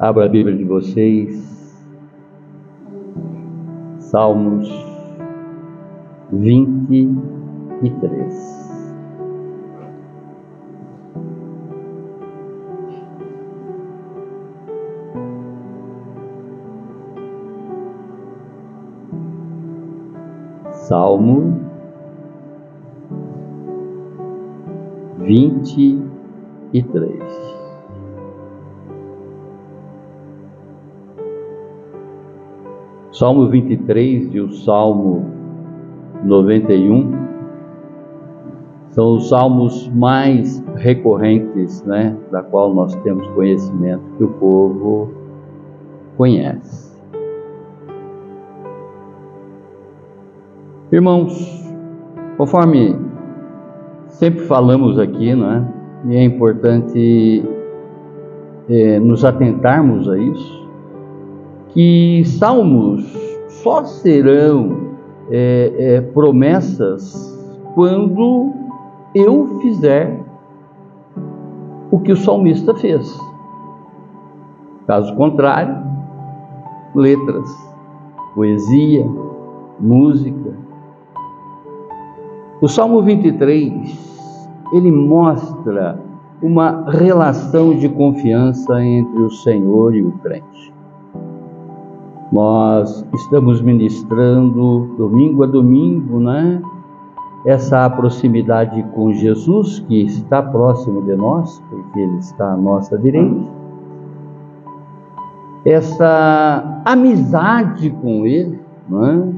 Abra a Bíblia de vocês. Salmos 23. Salmo vinte e três. Salmo 23 e o Salmo 91 são os salmos mais recorrentes, né, da qual nós temos conhecimento que o povo conhece. Irmãos, conforme sempre falamos aqui, não é? E é importante é, nos atentarmos a isso, que salmos só serão é, é, promessas quando eu fizer o que o salmista fez. Caso contrário, letras, poesia, música. O Salmo 23, ele mostra uma relação de confiança entre o Senhor e o crente. Nós estamos ministrando domingo a domingo, né? Essa proximidade com Jesus, que está próximo de nós, porque Ele está à nossa direita. Essa amizade com Ele, né?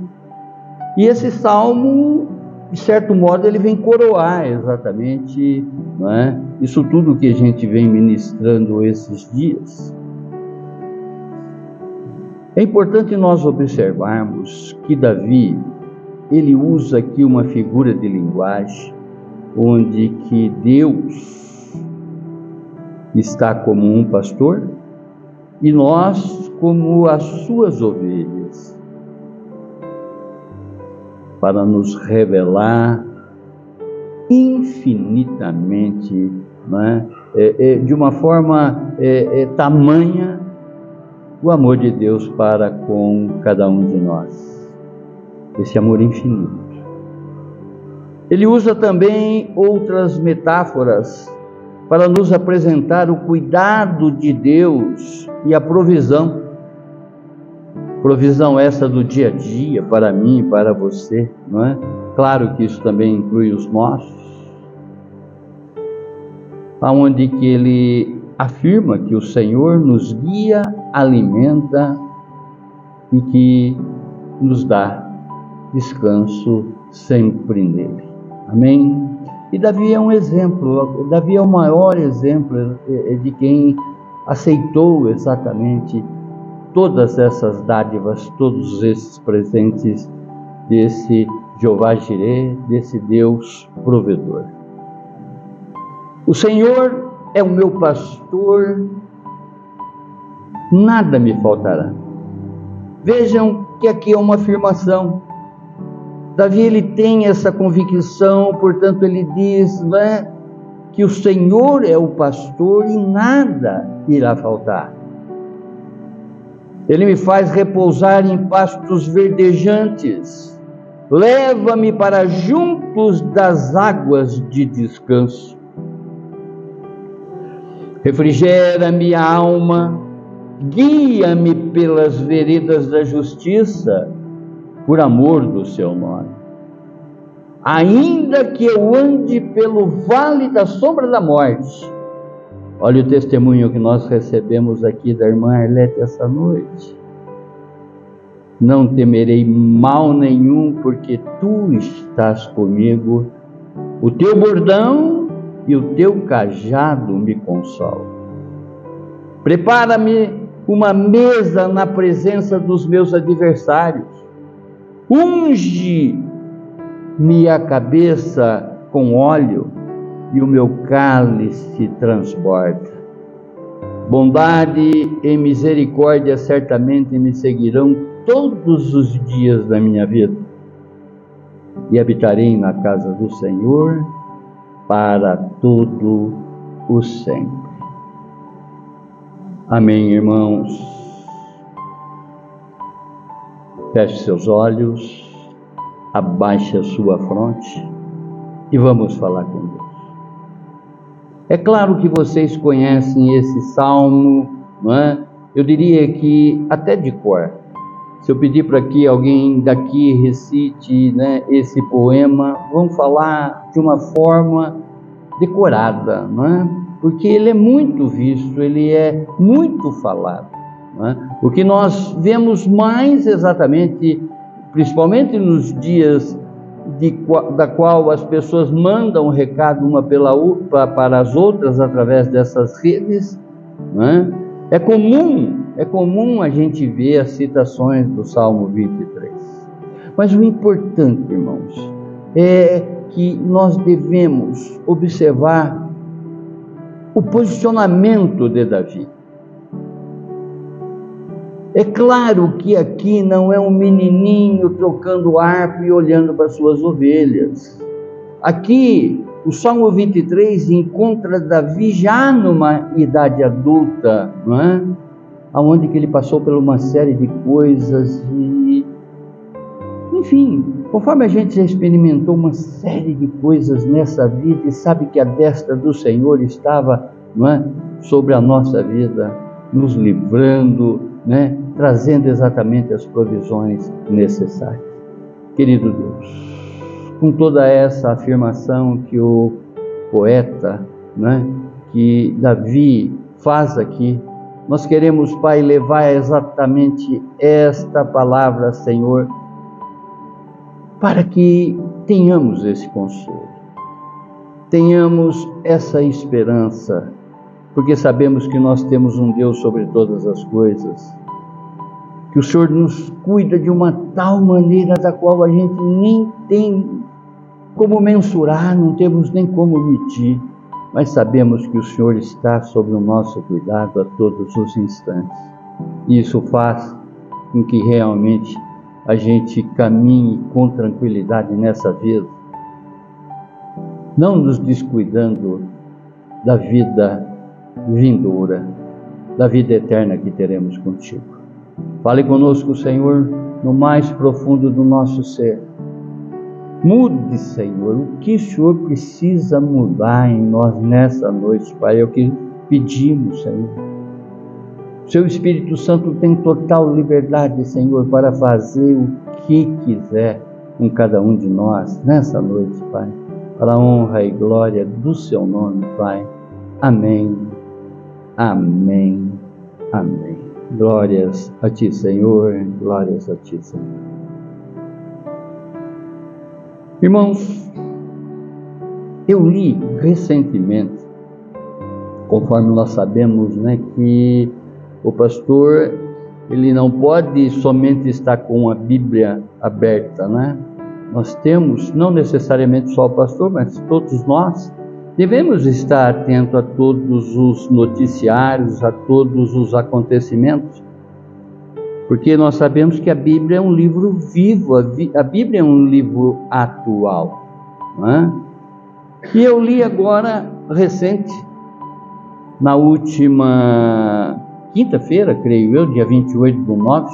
E esse salmo, de certo modo, ele vem coroar exatamente né? isso tudo que a gente vem ministrando esses dias. É importante nós observarmos que Davi, ele usa aqui uma figura de linguagem onde que Deus está como um pastor e nós como as suas ovelhas para nos revelar infinitamente, né? é, é, de uma forma é, é tamanha o amor de Deus para com cada um de nós. Esse amor infinito. Ele usa também outras metáforas para nos apresentar o cuidado de Deus e a provisão. Provisão essa do dia a dia para mim e para você, não é? Claro que isso também inclui os nossos. Aonde que ele afirma que o Senhor nos guia, alimenta e que nos dá descanso sempre nele. Amém? E Davi é um exemplo, Davi é o maior exemplo de quem aceitou exatamente todas essas dádivas, todos esses presentes desse Jeová Jireh, desse Deus provedor. O Senhor é o meu pastor, nada me faltará. Vejam que aqui é uma afirmação. Davi ele tem essa convicção, portanto ele diz, né, que o Senhor é o pastor e nada irá faltar. Ele me faz repousar em pastos verdejantes. Leva-me para juntos das águas de descanso refrigera minha alma, guia-me pelas veredas da justiça, por amor do seu nome. Ainda que eu ande pelo vale da sombra da morte, olha o testemunho que nós recebemos aqui da irmã Arlete essa noite. Não temerei mal nenhum, porque tu estás comigo. O teu bordão e o teu cajado me consola. Prepara-me uma mesa na presença dos meus adversários. Unge-me a cabeça com óleo e o meu cálice transborda. Bondade e misericórdia certamente me seguirão todos os dias da minha vida e habitarei na casa do Senhor para todo o sempre. Amém, irmãos. Feche seus olhos, abaixe a sua fronte e vamos falar com Deus. É claro que vocês conhecem esse salmo, não é? Eu diria que até de cor. Se eu pedir para que alguém daqui recite né, esse poema, vamos falar de uma forma decorada, não é? Porque ele é muito visto, ele é muito falado. É? O que nós vemos mais exatamente, principalmente nos dias de, da qual as pessoas mandam um recado uma pela, para as outras através dessas redes, né? é comum, é comum a gente ver as citações do Salmo 23. Mas o importante, irmãos, é que nós devemos observar o posicionamento de Davi. É claro que aqui não é um menininho trocando arco e olhando para suas ovelhas. Aqui, o Salmo 23 encontra Davi já numa idade adulta, não é? Onde que ele passou por uma série de coisas e enfim, conforme a gente já experimentou uma série de coisas nessa vida e sabe que a destra do Senhor estava, é, sobre a nossa vida, nos livrando, né, trazendo exatamente as provisões necessárias. Querido Deus, com toda essa afirmação que o poeta, né, que Davi faz aqui, nós queremos, Pai, levar exatamente esta palavra, Senhor, para que tenhamos esse consolo, tenhamos essa esperança porque sabemos que nós temos um Deus sobre todas as coisas, que o Senhor nos cuida de uma tal maneira da qual a gente nem tem como mensurar, não temos nem como medir, mas sabemos que o Senhor está sob o nosso cuidado a todos os instantes. E isso faz com que realmente a gente caminhe com tranquilidade nessa vida, não nos descuidando da vida vindoura, da vida eterna que teremos contigo. Fale conosco, Senhor, no mais profundo do nosso ser. Mude, Senhor, o que o Senhor precisa mudar em nós nessa noite, Pai. É o que pedimos, Senhor. Seu Espírito Santo tem total liberdade, Senhor, para fazer o que quiser com cada um de nós nessa noite, Pai. Para a honra e glória do Seu nome, Pai. Amém Amém. Amém. Glórias a Ti, Senhor. Glórias a Ti, Senhor. Irmãos, eu li recentemente, conforme nós sabemos, né, que o pastor ele não pode somente estar com a Bíblia aberta, né? Nós temos, não necessariamente só o pastor, mas todos nós, Devemos estar atento a todos os noticiários, a todos os acontecimentos, porque nós sabemos que a Bíblia é um livro vivo, a Bíblia é um livro atual. É? E eu li agora, recente, na última quinta-feira, creio eu, dia 28 do 9,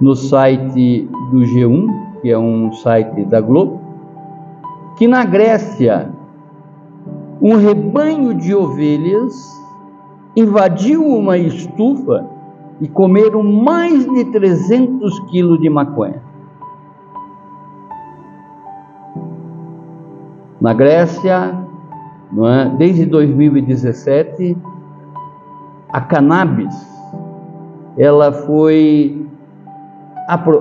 no site do G1, que é um site da Globo, que na Grécia um rebanho de ovelhas invadiu uma estufa e comeram mais de 300 quilos de maconha. Na Grécia, é, desde 2017, a cannabis ela foi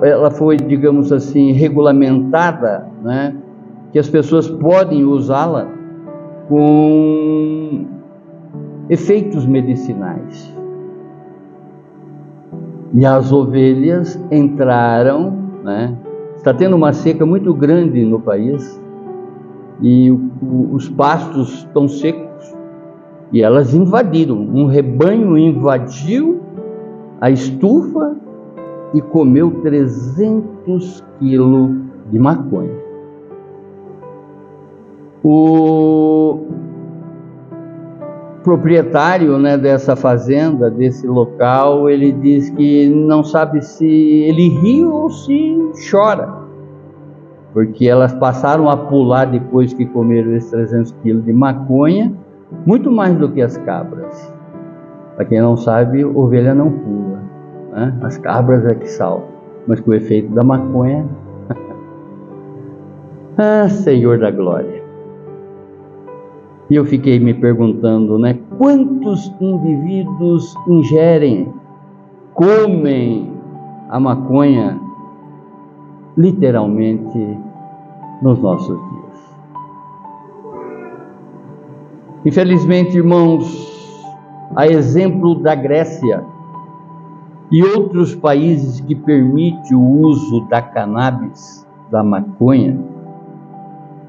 ela foi, digamos assim, regulamentada, né, que as pessoas podem usá-la com efeitos medicinais. E as ovelhas entraram, né? Está tendo uma seca muito grande no país e os pastos estão secos e elas invadiram. Um rebanho invadiu a estufa e comeu 300 quilos de maconha. O proprietário né, dessa fazenda, desse local, ele diz que não sabe se ele ri ou se chora, porque elas passaram a pular depois que comeram esses 300 quilos de maconha, muito mais do que as cabras. Para quem não sabe, ovelha não pula, né? as cabras é que saltam, mas com o efeito da maconha. ah, Senhor da glória. E eu fiquei me perguntando, né? Quantos indivíduos ingerem, comem a maconha literalmente nos nossos dias? Infelizmente, irmãos, a exemplo da Grécia e outros países que permitem o uso da cannabis, da maconha,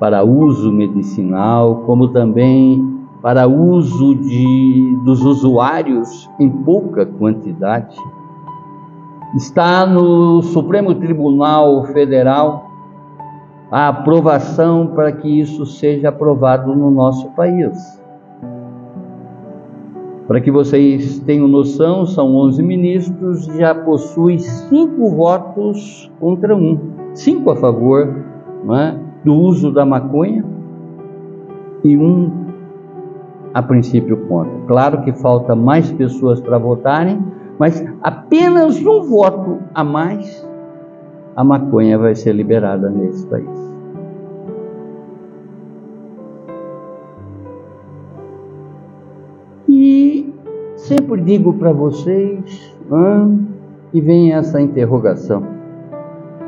para uso medicinal, como também para uso de, dos usuários em pouca quantidade. Está no Supremo Tribunal Federal a aprovação para que isso seja aprovado no nosso país. Para que vocês tenham noção, são 11 ministros, já possui cinco votos contra um, cinco a favor, é? do uso da maconha e um a princípio contra. Claro que falta mais pessoas para votarem, mas apenas um voto a mais a maconha vai ser liberada nesse país. Sempre digo para vocês, ah, e vem essa interrogação: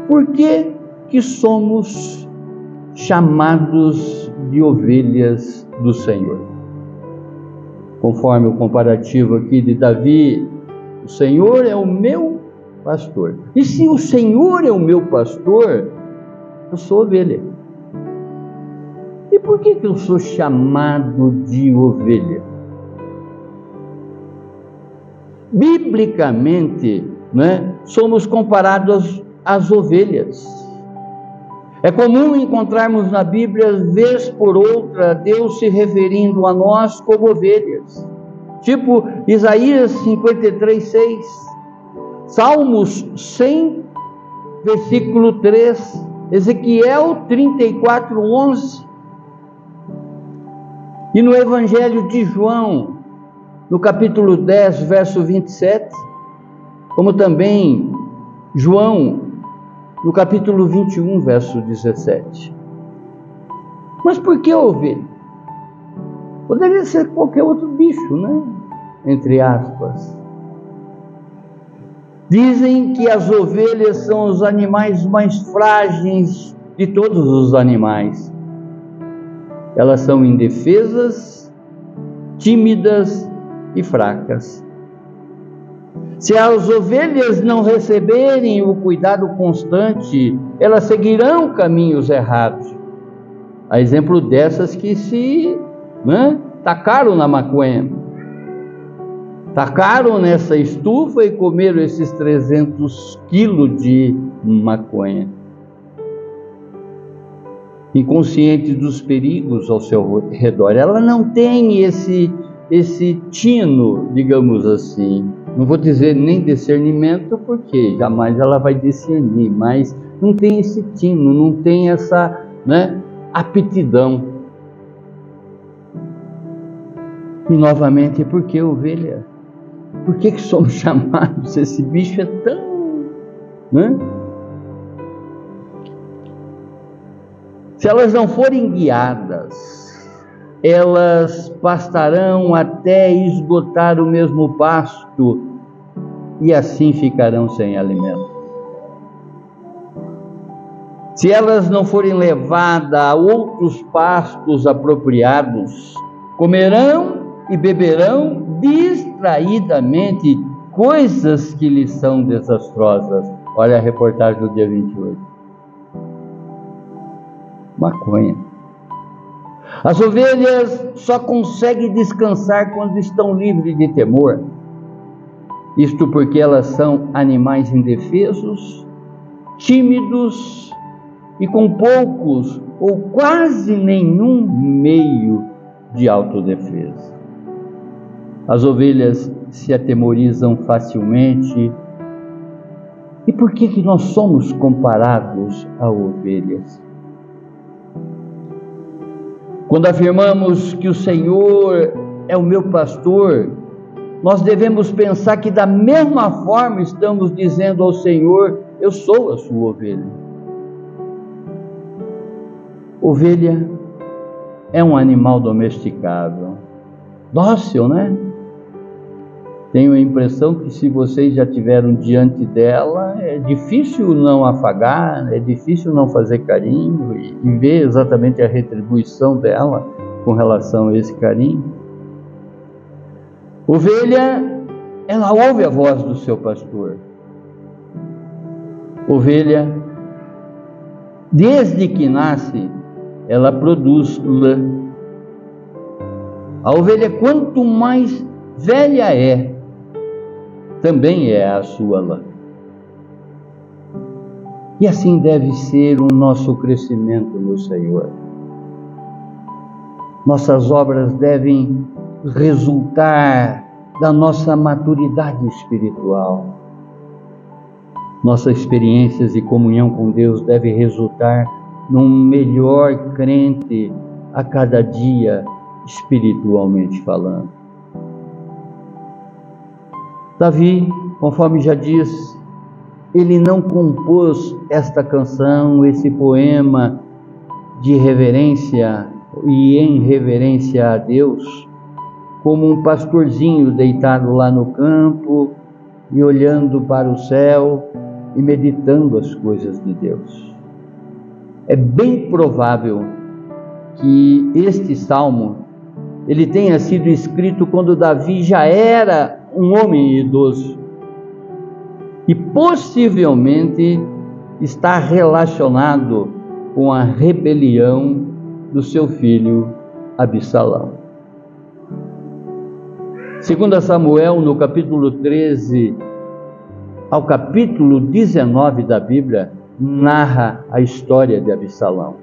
por que que somos chamados de ovelhas do Senhor. Conforme o comparativo aqui de Davi, o Senhor é o meu pastor. E se o Senhor é o meu pastor, eu sou ovelha. E por que, que eu sou chamado de ovelha? Biblicamente, né, somos comparados às ovelhas. É comum encontrarmos na Bíblia, vez por outra, Deus se referindo a nós como ovelhas. Tipo Isaías 53, 6. Salmos 100, versículo 3. Ezequiel 34, 11. E no Evangelho de João, no capítulo 10, verso 27, como também João no capítulo 21, verso 17. Mas por que ovelha? Poderia ser qualquer outro bicho, né? Entre aspas. Dizem que as ovelhas são os animais mais frágeis de todos os animais. Elas são indefesas, tímidas e fracas. Se as ovelhas não receberem o cuidado constante, elas seguirão caminhos errados. A exemplo dessas que se né, tacaram na maconha, tacaram nessa estufa e comeram esses 300 quilos de maconha. Inconsciente dos perigos ao seu redor, ela não tem esse, esse tino, digamos assim, não vou dizer nem discernimento, porque jamais ela vai discernir, mas não tem esse tino, não tem essa né, aptidão. E novamente, por que ovelha? Por que, que somos chamados? Esse bicho é tão. Né? Se elas não forem guiadas, elas pastarão até esgotar o mesmo pasto e assim ficarão sem alimento. Se elas não forem levadas a outros pastos apropriados, comerão e beberão distraidamente coisas que lhes são desastrosas. Olha a reportagem do dia 28. Maconha. As ovelhas só conseguem descansar quando estão livres de temor. Isto porque elas são animais indefesos, tímidos e com poucos ou quase nenhum meio de autodefesa. As ovelhas se atemorizam facilmente. E por que, que nós somos comparados a ovelhas? Quando afirmamos que o Senhor é o meu pastor, nós devemos pensar que, da mesma forma, estamos dizendo ao Senhor: Eu sou a sua ovelha. Ovelha é um animal domesticado, dócil, né? Tenho a impressão que se vocês já tiveram diante dela, é difícil não afagar, é difícil não fazer carinho e, e ver exatamente a retribuição dela com relação a esse carinho. Ovelha, ela ouve a voz do seu pastor. Ovelha, desde que nasce, ela produz lã. A ovelha, quanto mais velha é, também é a sua lã. E assim deve ser o nosso crescimento no Senhor. Nossas obras devem resultar da nossa maturidade espiritual. Nossas experiências e comunhão com Deus devem resultar num melhor crente a cada dia, espiritualmente falando. Davi, conforme já disse, ele não compôs esta canção, esse poema de reverência e em reverência a Deus, como um pastorzinho deitado lá no campo e olhando para o céu e meditando as coisas de Deus. É bem provável que este salmo ele tenha sido escrito quando Davi já era um homem idoso e possivelmente está relacionado com a rebelião do seu filho Absalão. Segundo Samuel, no capítulo 13 ao capítulo 19 da Bíblia, narra a história de Absalão.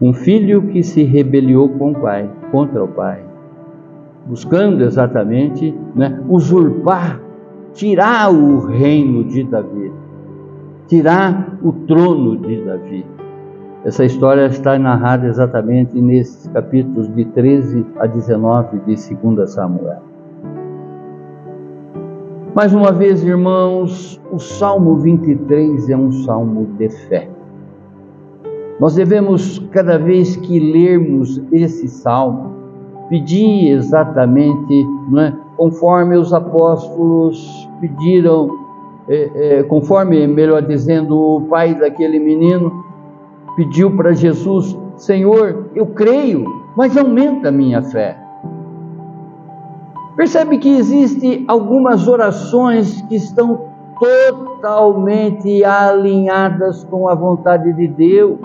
Um filho que se rebeliou com o pai, contra o pai buscando exatamente né, usurpar, tirar o reino de Davi, tirar o trono de Davi. Essa história está narrada exatamente nesses capítulos de 13 a 19 de 2 Samuel. Mais uma vez, irmãos, o Salmo 23 é um salmo de fé. Nós devemos, cada vez que lermos esse salmo, pedir exatamente, é? conforme os apóstolos pediram, é, é, conforme, melhor dizendo, o pai daquele menino pediu para Jesus: Senhor, eu creio, mas aumenta a minha fé. Percebe que existem algumas orações que estão totalmente alinhadas com a vontade de Deus.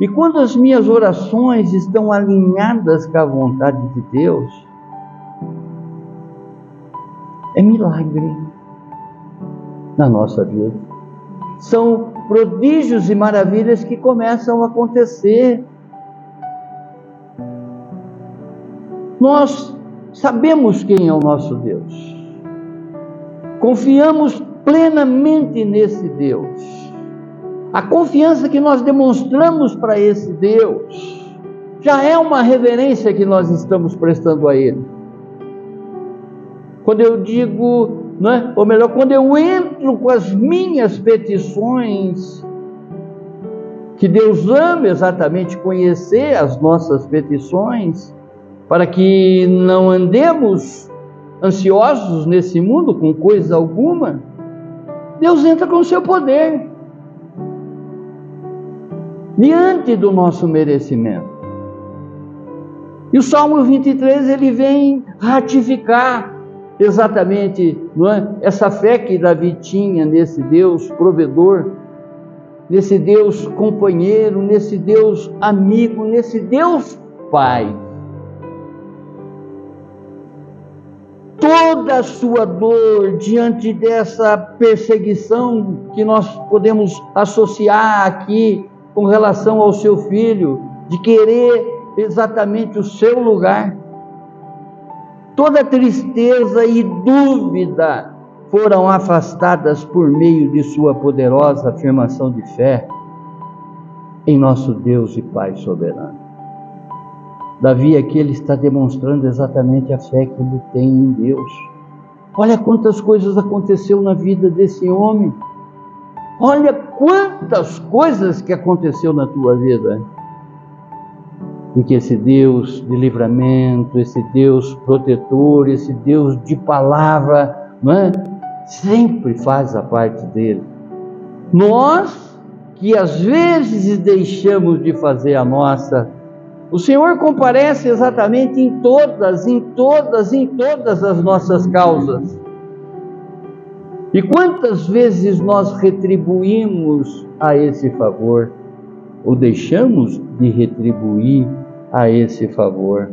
E quando as minhas orações estão alinhadas com a vontade de Deus, é milagre na nossa vida. São prodígios e maravilhas que começam a acontecer. Nós sabemos quem é o nosso Deus. Confiamos plenamente nesse Deus a confiança que nós demonstramos para esse Deus já é uma reverência que nós estamos prestando a Ele. Quando eu digo, é? ou melhor, quando eu entro com as minhas petições, que Deus ama exatamente conhecer as nossas petições, para que não andemos ansiosos nesse mundo com coisa alguma, Deus entra com o seu poder diante do nosso merecimento. E o Salmo 23 ele vem ratificar exatamente é, essa fé que Davi tinha nesse Deus provedor, nesse Deus companheiro, nesse Deus amigo, nesse Deus Pai. Toda a sua dor diante dessa perseguição que nós podemos associar aqui com relação ao seu filho, de querer exatamente o seu lugar. Toda tristeza e dúvida foram afastadas por meio de Sua poderosa afirmação de fé em nosso Deus e Pai soberano. Davi aqui ele está demonstrando exatamente a fé que ele tem em Deus. Olha quantas coisas aconteceu na vida desse homem. Olha quantas coisas que aconteceu na tua vida. E que esse Deus de livramento, esse Deus protetor, esse Deus de palavra, não é? sempre faz a parte dele. Nós que às vezes deixamos de fazer a nossa, o Senhor comparece exatamente em todas, em todas, em todas as nossas causas. E quantas vezes nós retribuímos a esse favor, ou deixamos de retribuir a esse favor?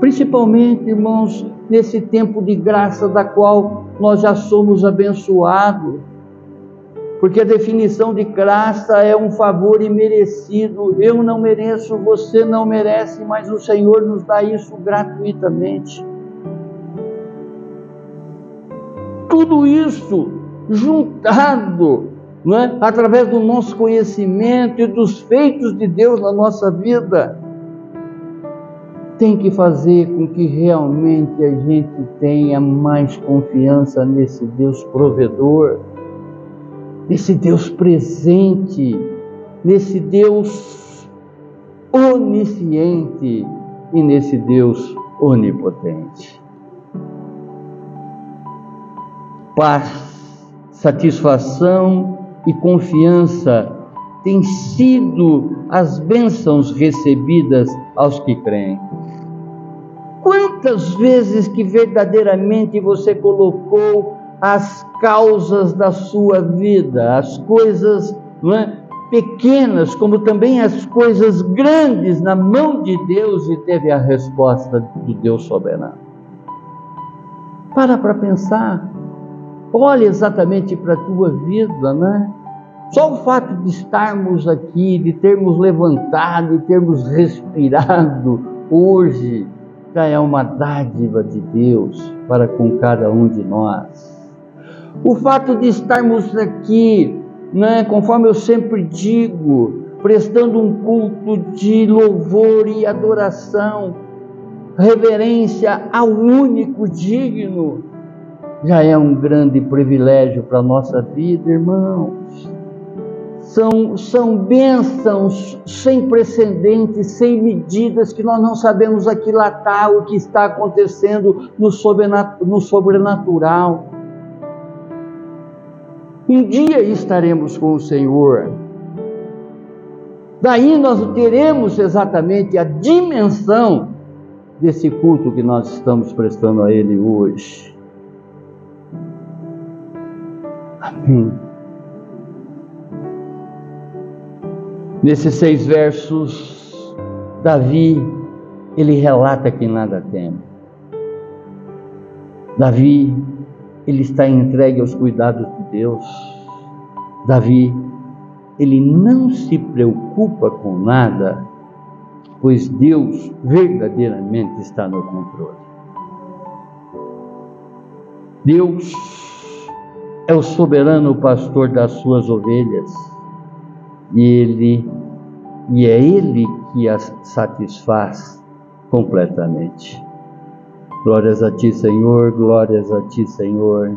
Principalmente, irmãos, nesse tempo de graça da qual nós já somos abençoados. Porque a definição de graça é um favor imerecido. Eu não mereço, você não merece, mas o Senhor nos dá isso gratuitamente. Tudo isso juntado, não é? através do nosso conhecimento e dos feitos de Deus na nossa vida, tem que fazer com que realmente a gente tenha mais confiança nesse Deus provedor, nesse Deus presente, nesse Deus onisciente e nesse Deus onipotente. Paz, satisfação e confiança têm sido as bênçãos recebidas aos que creem. Quantas vezes que verdadeiramente você colocou as causas da sua vida, as coisas é, pequenas, como também as coisas grandes na mão de Deus e teve a resposta do Deus soberano. Para para pensar, olha exatamente para a tua vida, né? Só o fato de estarmos aqui, de termos levantado, de termos respirado hoje, já é uma dádiva de Deus para com cada um de nós. O fato de estarmos aqui, né, conforme eu sempre digo, prestando um culto de louvor e adoração, reverência ao único digno, já é um grande privilégio para a nossa vida, irmãos são, são bênçãos sem precedentes, sem medidas, que nós não sabemos aquilatar o que está acontecendo no sobrenatural. Um dia estaremos com o Senhor. Daí nós teremos exatamente a dimensão desse culto que nós estamos prestando a Ele hoje. Amém. Nesses seis versos, Davi, ele relata que nada teme. Davi, ele está entregue aos cuidados de Deus. Davi, ele não se preocupa com nada, pois Deus verdadeiramente está no controle. Deus é o soberano pastor das suas ovelhas e ele e é ele que as satisfaz completamente. Glórias a ti, Senhor, glórias a ti, Senhor.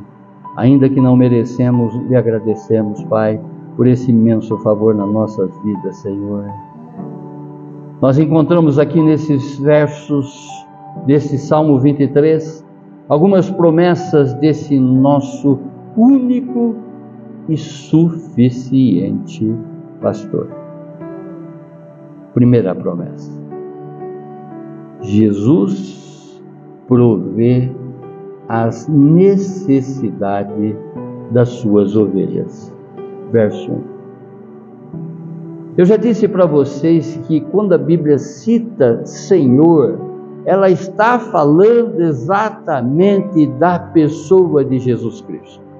Ainda que não merecemos, lhe agradecemos, Pai, por esse imenso favor nas nossas vidas, Senhor. Nós encontramos aqui nesses versos desse Salmo 23 algumas promessas desse nosso único e suficiente pastor. Primeira promessa: Jesus provê as necessidades das suas ovelhas. Verso 1. Eu já disse para vocês que quando a Bíblia cita Senhor, ela está falando exatamente da pessoa de Jesus Cristo.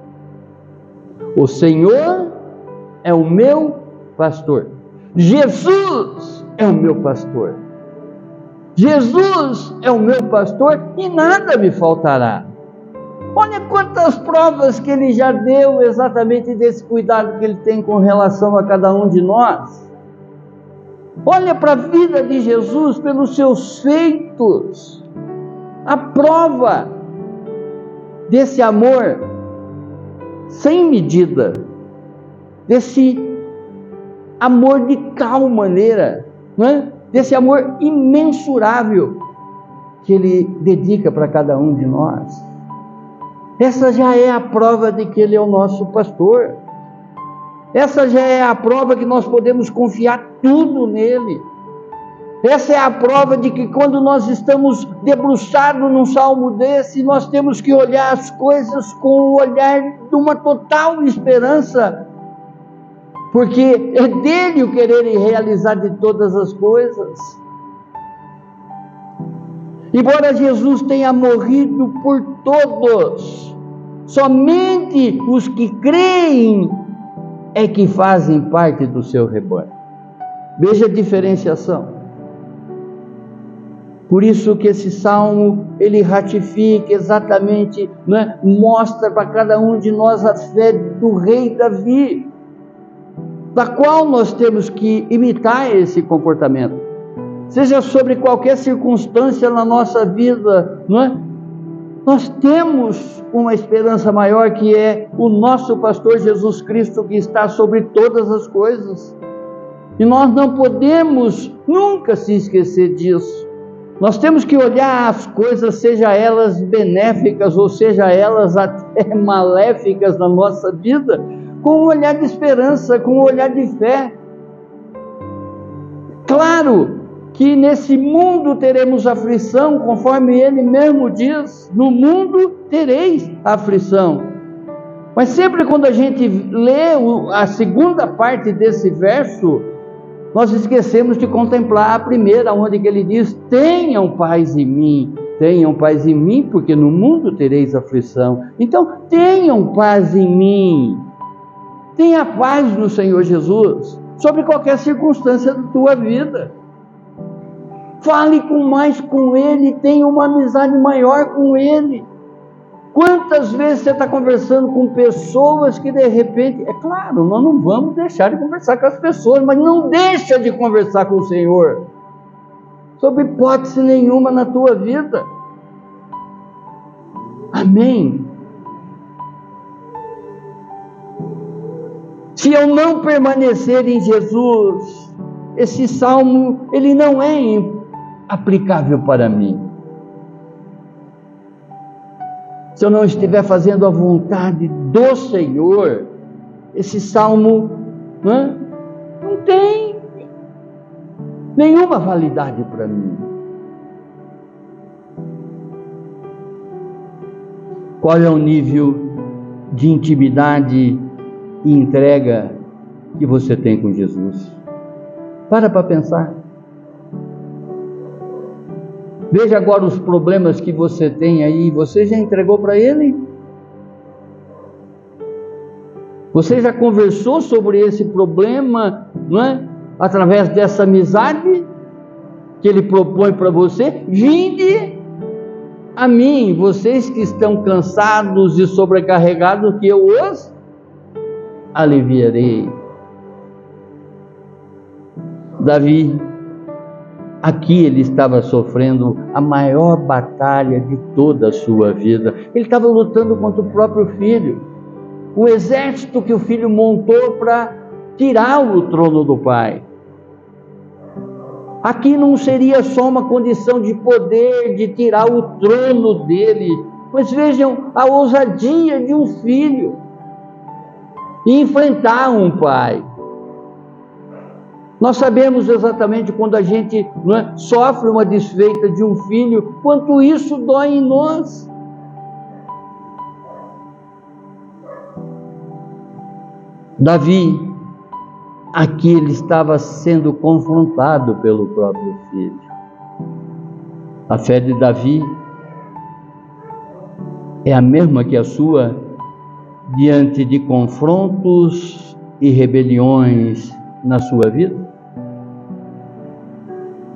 O Senhor é o meu pastor. Jesus é o meu pastor. Jesus é o meu pastor e nada me faltará. Olha quantas provas que ele já deu exatamente desse cuidado que ele tem com relação a cada um de nós. Olha para a vida de Jesus pelos seus feitos. A prova desse amor sem medida, desse amor de tal maneira, não é? desse amor imensurável que Ele dedica para cada um de nós. Essa já é a prova de que Ele é o nosso pastor. Essa já é a prova que nós podemos confiar tudo nele. Essa é a prova de que quando nós estamos debruçados num salmo desse, nós temos que olhar as coisas com o olhar de uma total esperança, porque é dele o querer e realizar de todas as coisas. Embora Jesus tenha morrido por todos, somente os que creem é que fazem parte do seu rebanho. Veja a diferenciação. Por isso que esse salmo ele ratifica exatamente, né, mostra para cada um de nós a fé do rei Davi, da qual nós temos que imitar esse comportamento. Seja sobre qualquer circunstância na nossa vida, é? Nós temos uma esperança maior que é o nosso pastor Jesus Cristo que está sobre todas as coisas. E nós não podemos nunca se esquecer disso. Nós temos que olhar as coisas, seja elas benéficas ou seja elas até maléficas na nossa vida, com um olhar de esperança, com um olhar de fé. Claro que nesse mundo teremos aflição, conforme ele mesmo diz: no mundo tereis aflição. Mas sempre quando a gente lê a segunda parte desse verso, nós esquecemos de contemplar a primeira, onde ele diz: Tenham paz em mim, tenham paz em mim, porque no mundo tereis aflição. Então, tenham paz em mim, tenha paz no Senhor Jesus, sobre qualquer circunstância da tua vida. Fale com mais com Ele, tenha uma amizade maior com Ele. Quantas vezes você está conversando com pessoas que de repente, é claro, nós não vamos deixar de conversar com as pessoas, mas não deixa de conversar com o Senhor, sob hipótese nenhuma na tua vida. Amém. Se eu não permanecer em Jesus, esse salmo ele não é aplicável para mim. Se eu não estiver fazendo a vontade do Senhor, esse salmo não, é? não tem nenhuma validade para mim. Qual é o nível de intimidade e entrega que você tem com Jesus? Para para pensar. Veja agora os problemas que você tem aí. Você já entregou para Ele? Você já conversou sobre esse problema, não é? Através dessa amizade que Ele propõe para você? Vinde a mim, vocês que estão cansados e sobrecarregados, que eu os aliviarei. Davi Aqui ele estava sofrendo a maior batalha de toda a sua vida. Ele estava lutando contra o próprio filho. O exército que o filho montou para tirar o trono do pai. Aqui não seria só uma condição de poder, de tirar o trono dele, mas vejam a ousadia de um filho enfrentar um pai. Nós sabemos exatamente quando a gente é, sofre uma desfeita de um filho, quanto isso dói em nós. Davi, aqui ele estava sendo confrontado pelo próprio filho. A fé de Davi é a mesma que a sua diante de confrontos e rebeliões na sua vida?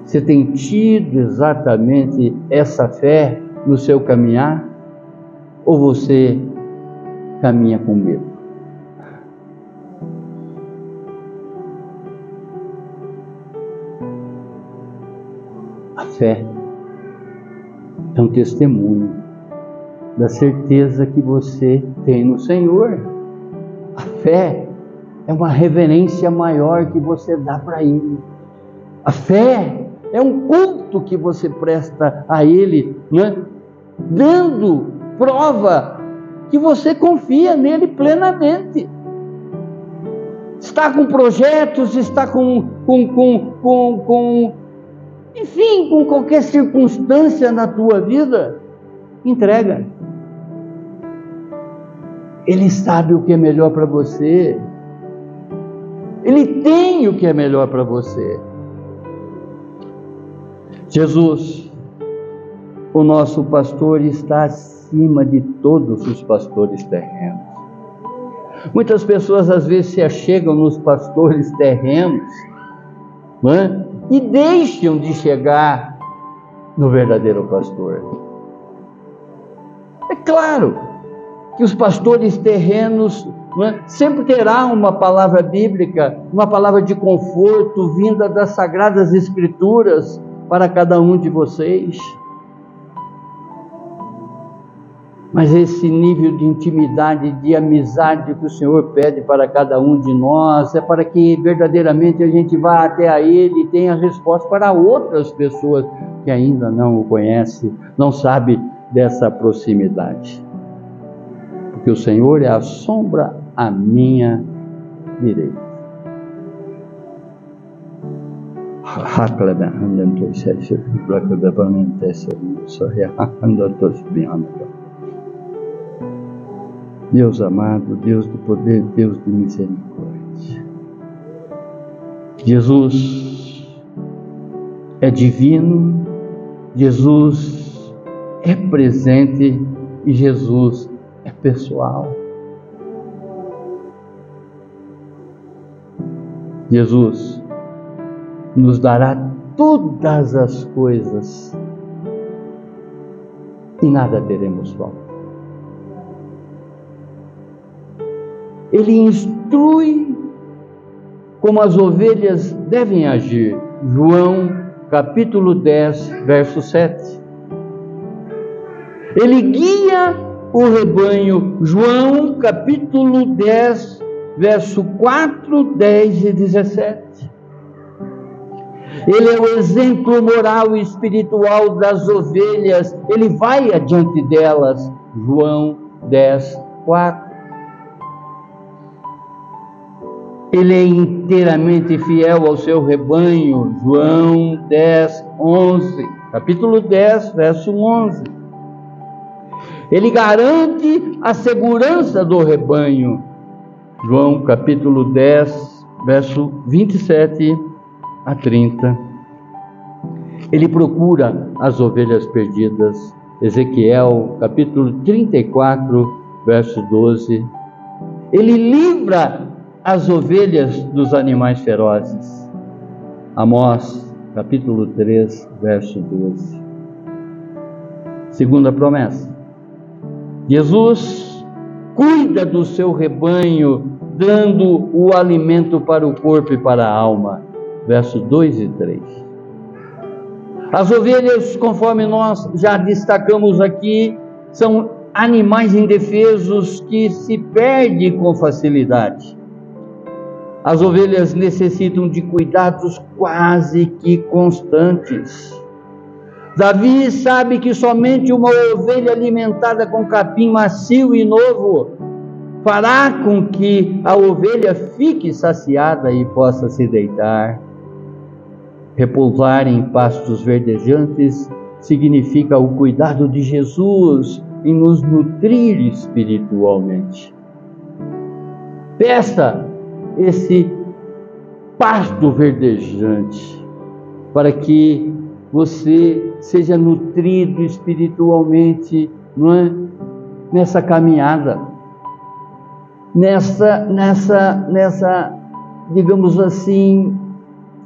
Você tem tido exatamente essa fé no seu caminhar? Ou você caminha com medo? A fé é um testemunho da certeza que você tem no Senhor. A fé é uma reverência maior que você dá para Ele. A fé é um culto que você presta a Ele, né? dando prova que você confia nele plenamente. Está com projetos, está com, com, com, com, com enfim, com qualquer circunstância na tua vida, entrega. Ele sabe o que é melhor para você. Ele tem o que é melhor para você. Jesus, o nosso pastor, está acima de todos os pastores terrenos. Muitas pessoas às vezes se achegam nos pastores terrenos é? e deixam de chegar no verdadeiro pastor. É claro que os pastores terrenos é? sempre terá uma palavra bíblica, uma palavra de conforto vinda das sagradas escrituras para cada um de vocês. Mas esse nível de intimidade, de amizade que o Senhor pede para cada um de nós é para que verdadeiramente a gente vá até a Ele e tenha resposta para outras pessoas que ainda não o conhecem, não sabem dessa proximidade. Porque o Senhor é a sombra à minha direita. Hakla handen to sese blaka da banen tese so ya handa to bianca Deus amado, Deus do poder, Deus de misericórdia. Jesus é divino, Jesus é presente e Jesus é pessoal. Jesus nos dará todas as coisas e nada teremos falta. Ele instrui como as ovelhas devem agir. João capítulo 10, verso 7. Ele guia o rebanho. João capítulo 10, verso 4, 10 e 17. Ele é o exemplo moral e espiritual das ovelhas, ele vai adiante delas. João 10, 4. Ele é inteiramente fiel ao seu rebanho. João 10, 11. Capítulo 10, verso 11. Ele garante a segurança do rebanho. João capítulo 10, verso 27 a 30. Ele procura as ovelhas perdidas. Ezequiel, capítulo 34, verso 12. Ele livra as ovelhas dos animais ferozes. Amós, capítulo 3, verso 12. Segunda promessa. Jesus cuida do seu rebanho, dando o alimento para o corpo e para a alma versos 2 e 3. As ovelhas, conforme nós já destacamos aqui, são animais indefesos que se perdem com facilidade. As ovelhas necessitam de cuidados quase que constantes. Davi sabe que somente uma ovelha alimentada com capim macio e novo fará com que a ovelha fique saciada e possa se deitar. Repousar em pastos verdejantes significa o cuidado de Jesus em nos nutrir espiritualmente. Peça esse pasto verdejante para que você seja nutrido espiritualmente, não é? Nessa caminhada, nessa, nessa, nessa, digamos assim,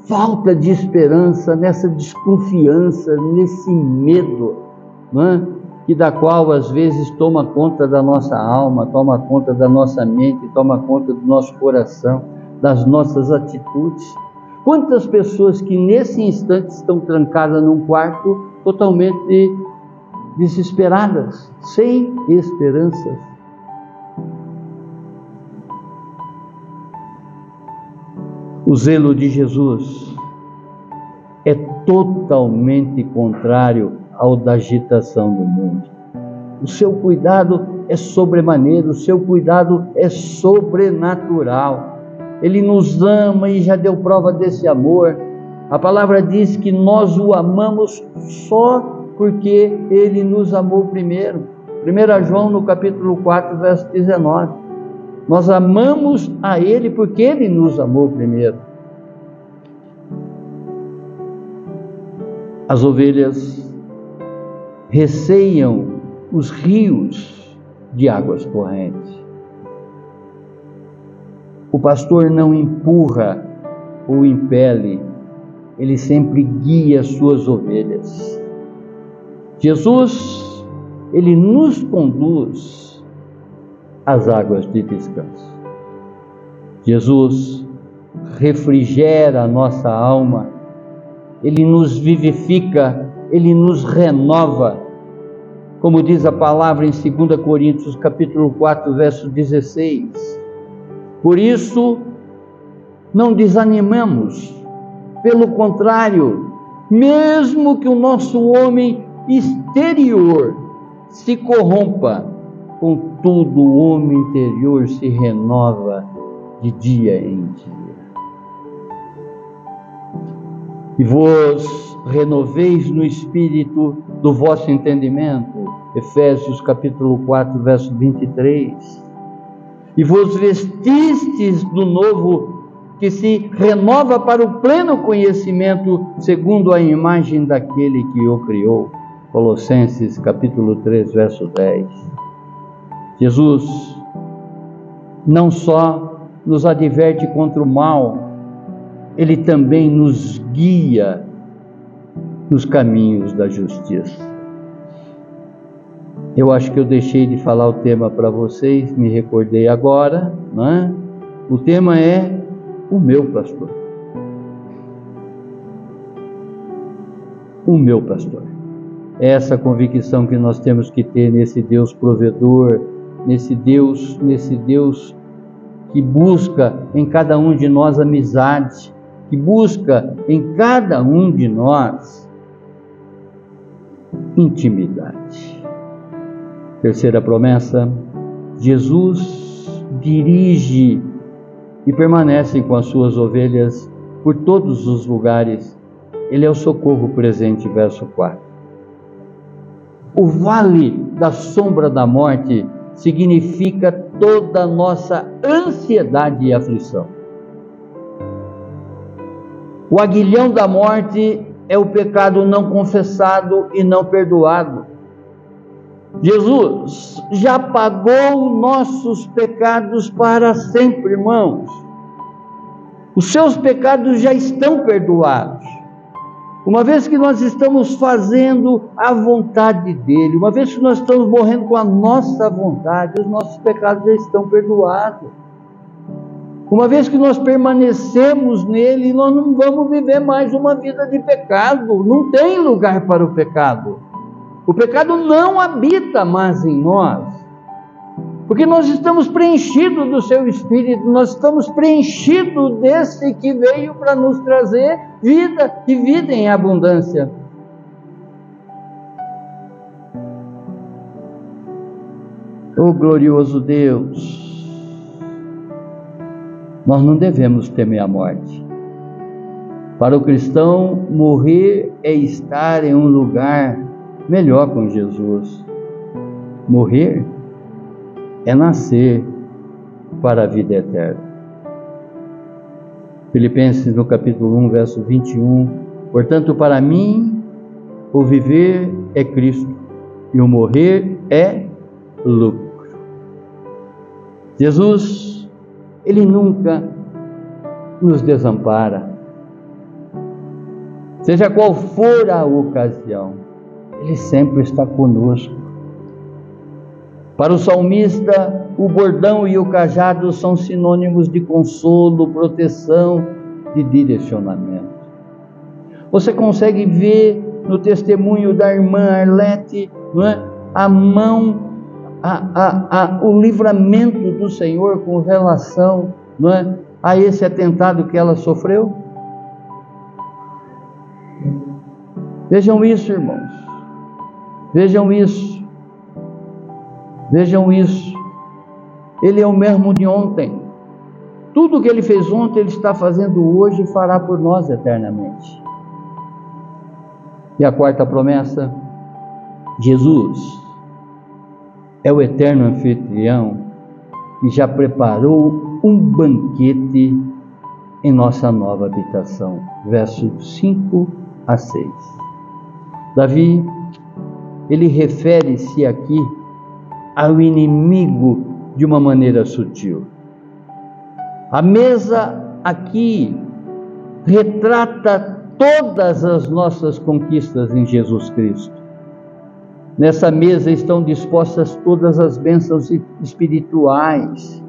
falta de esperança, nessa desconfiança, nesse medo, é? que da qual às vezes toma conta da nossa alma, toma conta da nossa mente, toma conta do nosso coração, das nossas atitudes. Quantas pessoas que nesse instante estão trancadas num quarto totalmente desesperadas, sem esperanças. O zelo de Jesus é totalmente contrário ao da agitação do mundo. O seu cuidado é sobremaneiro, o seu cuidado é sobrenatural. Ele nos ama e já deu prova desse amor. A palavra diz que nós o amamos só porque ele nos amou primeiro. 1 João no capítulo 4, verso 19. Nós amamos a ele porque ele nos amou primeiro. As ovelhas receiam os rios de águas correntes. O pastor não empurra ou impele, ele sempre guia as suas ovelhas. Jesus, ele nos conduz às águas de descanso. Jesus refrigera a nossa alma, ele nos vivifica ele nos renova. Como diz a palavra em 2 Coríntios, capítulo 4, verso 16. Por isso, não desanimamos. Pelo contrário, mesmo que o nosso homem exterior se corrompa, contudo o homem interior se renova de dia em dia. E vos renoveis no espírito do vosso entendimento. Efésios capítulo 4, verso 23. E vos vestistes do novo que se renova para o pleno conhecimento segundo a imagem daquele que o criou. Colossenses capítulo 3, verso 10. Jesus não só nos adverte contra o mal, ele também nos guia nos caminhos da justiça. Eu acho que eu deixei de falar o tema para vocês, me recordei agora, não é? O tema é o meu pastor. O meu pastor. É essa convicção que nós temos que ter nesse Deus provedor, nesse Deus, nesse Deus que busca em cada um de nós amizade, que busca em cada um de nós intimidade. Terceira promessa: Jesus dirige e permanece com as suas ovelhas por todos os lugares. Ele é o socorro presente, verso 4. O vale da sombra da morte significa toda a nossa ansiedade e aflição. O aguilhão da morte é o pecado não confessado e não perdoado. Jesus já pagou nossos pecados para sempre, irmãos. Os seus pecados já estão perdoados. Uma vez que nós estamos fazendo a vontade dele, uma vez que nós estamos morrendo com a nossa vontade, os nossos pecados já estão perdoados. Uma vez que nós permanecemos nele, nós não vamos viver mais uma vida de pecado. Não tem lugar para o pecado. O pecado não habita mais em nós. Porque nós estamos preenchidos do seu espírito, nós estamos preenchidos desse que veio para nos trazer vida e vida em abundância. Oh glorioso Deus, nós não devemos temer a morte. Para o cristão, morrer é estar em um lugar melhor com Jesus. Morrer é nascer para a vida eterna. Filipenses no capítulo 1, verso 21. Portanto, para mim, o viver é Cristo e o morrer é lucro. Jesus ele nunca nos desampara. seja qual for a ocasião, Ele sempre está conosco. Para o salmista, o bordão e o cajado são sinônimos de consolo, proteção, de direcionamento. Você consegue ver no testemunho da irmã Arlete, não é? a mão, a, a, a, o livramento do Senhor com relação não é? a esse atentado que ela sofreu? Vejam isso, irmãos. Vejam isso. Vejam isso. Ele é o mesmo de ontem. Tudo que ele fez ontem, ele está fazendo hoje e fará por nós eternamente. E a quarta promessa: Jesus é o eterno anfitrião que já preparou um banquete em nossa nova habitação. Versos 5 a 6. Davi, ele refere-se aqui ao inimigo de uma maneira sutil. A mesa aqui retrata todas as nossas conquistas em Jesus Cristo. Nessa mesa estão dispostas todas as bênçãos espirituais.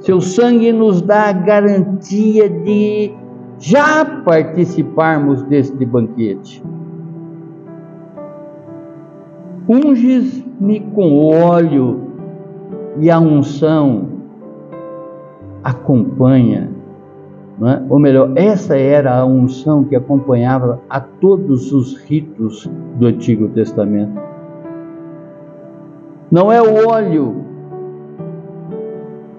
Seu sangue nos dá a garantia de já participarmos deste banquete. Unges-me com óleo e a unção acompanha é? ou melhor, essa era a unção que acompanhava a todos os ritos do Antigo Testamento. Não é o óleo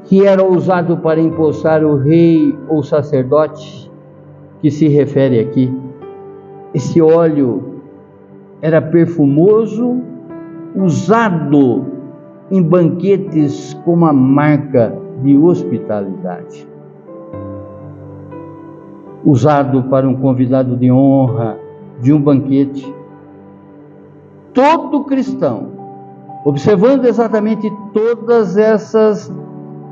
que era usado para empossar o rei ou sacerdote que se refere aqui. Esse óleo era perfumoso, usado em banquetes como a marca de hospitalidade usado para um convidado de honra de um banquete. Todo cristão, observando exatamente todas essas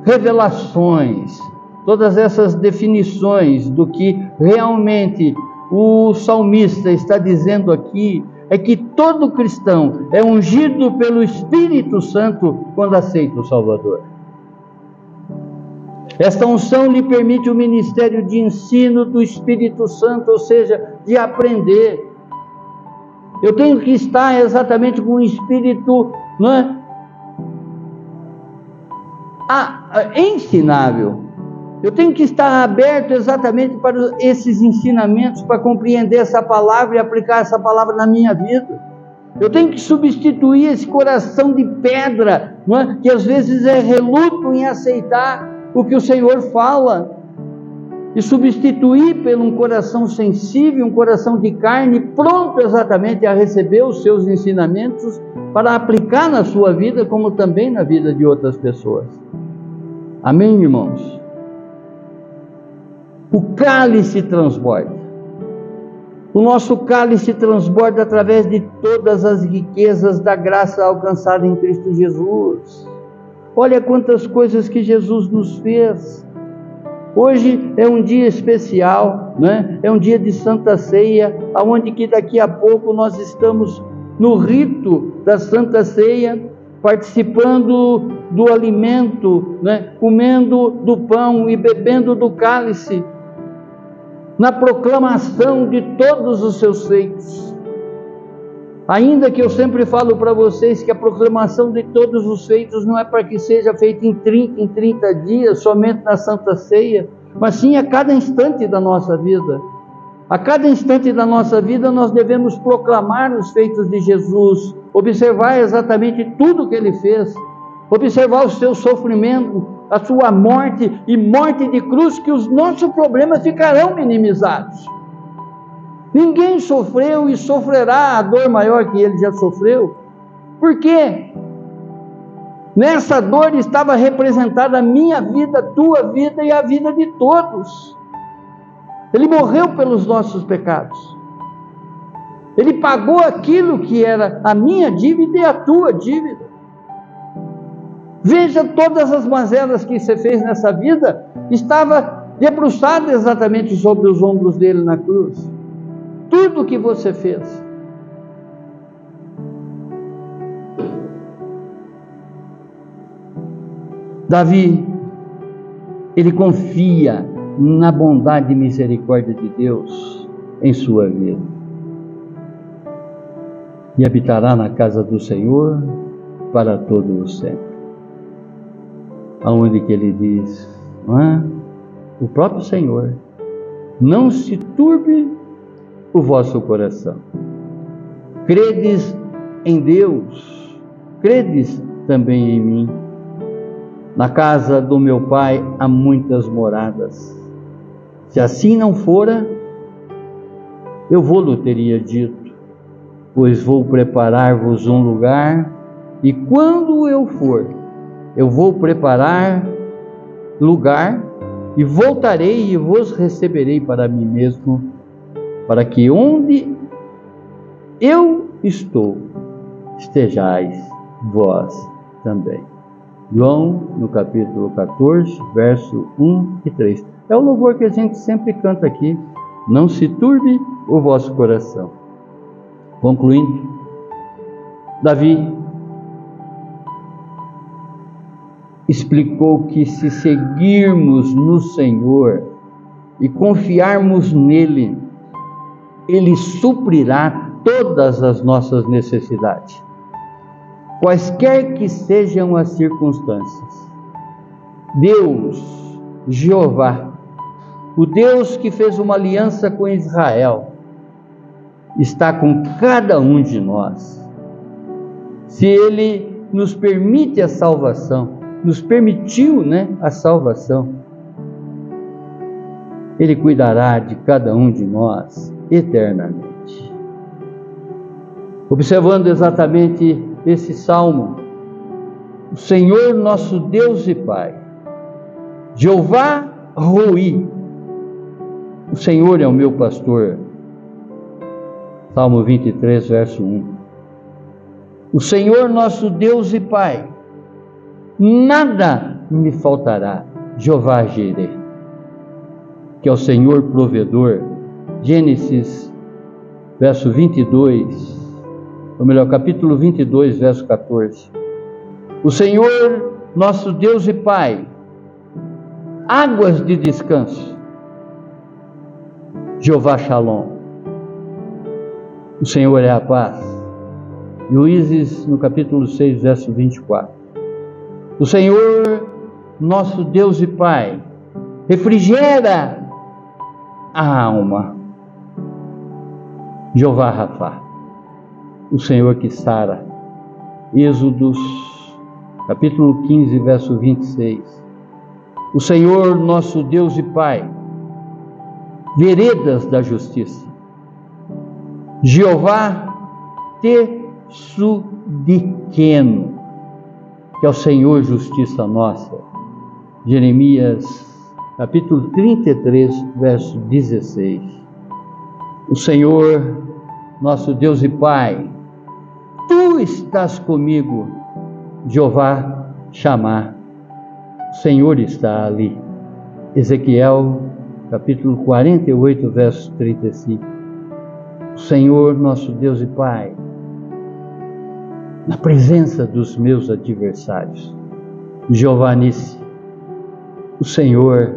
revelações, todas essas definições do que realmente o salmista está dizendo aqui, é que todo cristão é ungido pelo Espírito Santo quando aceita o Salvador. Esta unção lhe permite o ministério de ensino do Espírito Santo, ou seja, de aprender. Eu tenho que estar exatamente com o espírito não é? ensinável. Eu tenho que estar aberto exatamente para esses ensinamentos, para compreender essa palavra e aplicar essa palavra na minha vida. Eu tenho que substituir esse coração de pedra, é? que às vezes é reluto em aceitar o que o Senhor fala e substituir por um coração sensível, um coração de carne, pronto exatamente a receber os seus ensinamentos para aplicar na sua vida, como também na vida de outras pessoas. Amém, irmãos? O cálice transborda. O nosso cálice transborda através de todas as riquezas da graça alcançada em Cristo Jesus. Olha quantas coisas que Jesus nos fez. Hoje é um dia especial, né? é um dia de Santa Ceia, aonde que daqui a pouco nós estamos no rito da Santa Ceia, participando do alimento, né? comendo do pão e bebendo do cálice, na proclamação de todos os seus feitos. Ainda que eu sempre falo para vocês que a proclamação de todos os feitos não é para que seja feita em 30, em 30 dias, somente na Santa Ceia, mas sim a cada instante da nossa vida. A cada instante da nossa vida nós devemos proclamar os feitos de Jesus, observar exatamente tudo que ele fez, observar o seu sofrimento, a sua morte e morte de cruz, que os nossos problemas ficarão minimizados. Ninguém sofreu e sofrerá a dor maior que ele já sofreu. Por quê? Nessa dor estava representada a minha vida, a tua vida e a vida de todos. Ele morreu pelos nossos pecados. Ele pagou aquilo que era a minha dívida e a tua dívida. Veja todas as mazelas que você fez nessa vida, estava debruçada exatamente sobre os ombros dele na cruz. tudo o que você fez. Davi, ele confia na bondade e misericórdia de Deus em sua vida. E habitará na casa do Senhor para todo o sempre. Aonde que ele diz, é? o próprio Senhor, não se turbe o vosso coração. Credes em Deus, credes também em mim. Na casa do meu pai há muitas moradas. Se assim não fora, eu vou-lhe teria dito, pois vou preparar-vos um lugar, e quando eu for, eu vou preparar lugar, e voltarei e vos receberei para mim mesmo, para que onde eu estou, estejais vós também. João, no capítulo 14, verso 1 e 3. É o louvor que a gente sempre canta aqui. Não se turbe o vosso coração. Concluindo, Davi explicou que se seguirmos no Senhor e confiarmos nele, ele suprirá todas as nossas necessidades quaisquer que sejam as circunstâncias. Deus, Jeová, o Deus que fez uma aliança com Israel, está com cada um de nós. Se Ele nos permite a salvação, nos permitiu né, a salvação, Ele cuidará de cada um de nós eternamente. Observando exatamente esse salmo. O Senhor nosso Deus e Pai, Jeová Rui, o Senhor é o meu pastor. Salmo 23, verso 1. O Senhor nosso Deus e Pai, nada me faltará. Jeová Jireh, que é o Senhor provedor. Gênesis, verso 22 ou melhor, capítulo 22, verso 14. O Senhor, nosso Deus e Pai, águas de descanso. Jeová Shalom. O Senhor é a paz. Juízes, no capítulo 6, verso 24. O Senhor, nosso Deus e Pai, refrigera a alma. Jeová Rafa o Senhor que sara. Êxodos, capítulo 15, verso 26. O Senhor, nosso Deus e Pai, veredas da justiça. Jeová Tsudiqueno, que é o Senhor justiça nossa. Jeremias, capítulo 33, verso 16. O Senhor, nosso Deus e Pai, Tu estás comigo, Jeová chamar. O Senhor está ali. Ezequiel, capítulo 48, verso 35. O Senhor, nosso Deus e Pai, na presença dos meus adversários. Jeová Nisse, o Senhor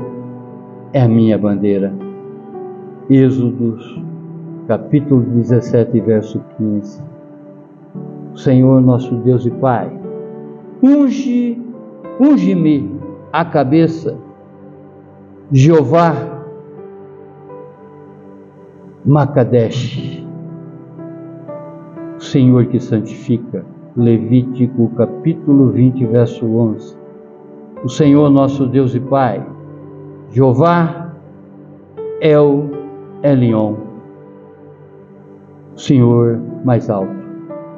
é a minha bandeira. Êxodos, capítulo 17, verso 15. Senhor nosso Deus e Pai, unge, unge-me a cabeça, Jeová Macadesh, Senhor que santifica, Levítico capítulo 20, verso 11. O Senhor nosso Deus e Pai, Jeová El Elion, Senhor mais alto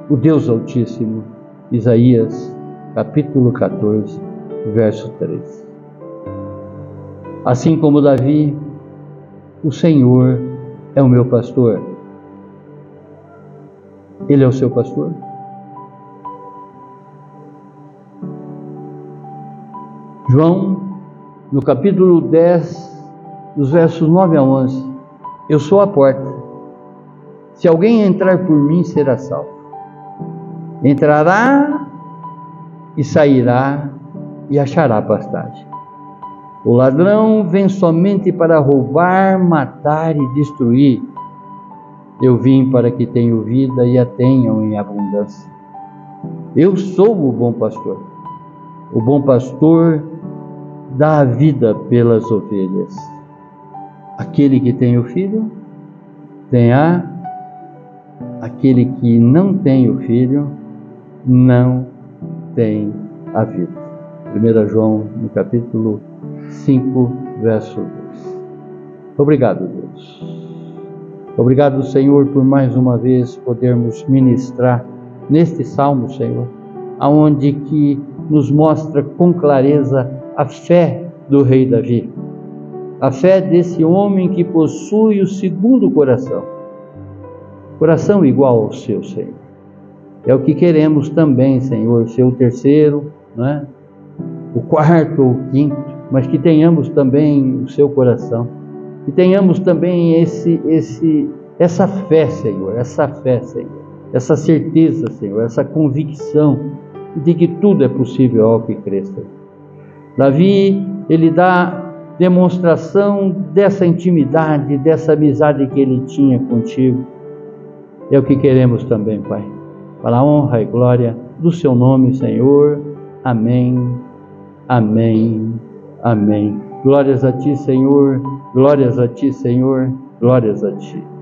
o Deus Altíssimo. Isaías, capítulo 14, verso 3. Assim como Davi, o Senhor é o meu pastor. Ele é o seu pastor? João, no capítulo 10, dos versos 9 a 11, eu sou a porta. Se alguém entrar por mim, será salvo. Entrará e sairá e achará pastagem. O ladrão vem somente para roubar, matar e destruir. Eu vim para que tenham vida e a tenham em abundância. Eu sou o bom pastor. O bom pastor dá a vida pelas ovelhas. Aquele que tem o filho, tem a. Aquele que não tem o filho, não tem a vida. 1 João, no capítulo 5, verso 2. Obrigado, Deus. Obrigado, Senhor, por mais uma vez podermos ministrar neste salmo, Senhor, aonde que nos mostra com clareza a fé do rei Davi. A fé desse homem que possui o segundo coração. Coração igual ao seu, Senhor. É o que queremos também, Senhor, ser o terceiro, né? o quarto ou o quinto, mas que tenhamos também o seu coração. Que tenhamos também esse, esse, essa fé, Senhor, essa fé, Senhor, essa certeza, Senhor, essa convicção de que tudo é possível ao que cresça. Davi, ele dá demonstração dessa intimidade, dessa amizade que ele tinha contigo. É o que queremos também, Pai. Para a honra e glória do seu nome, Senhor. Amém. Amém. Amém. Glórias a ti, Senhor. Glórias a ti, Senhor. Glórias a ti.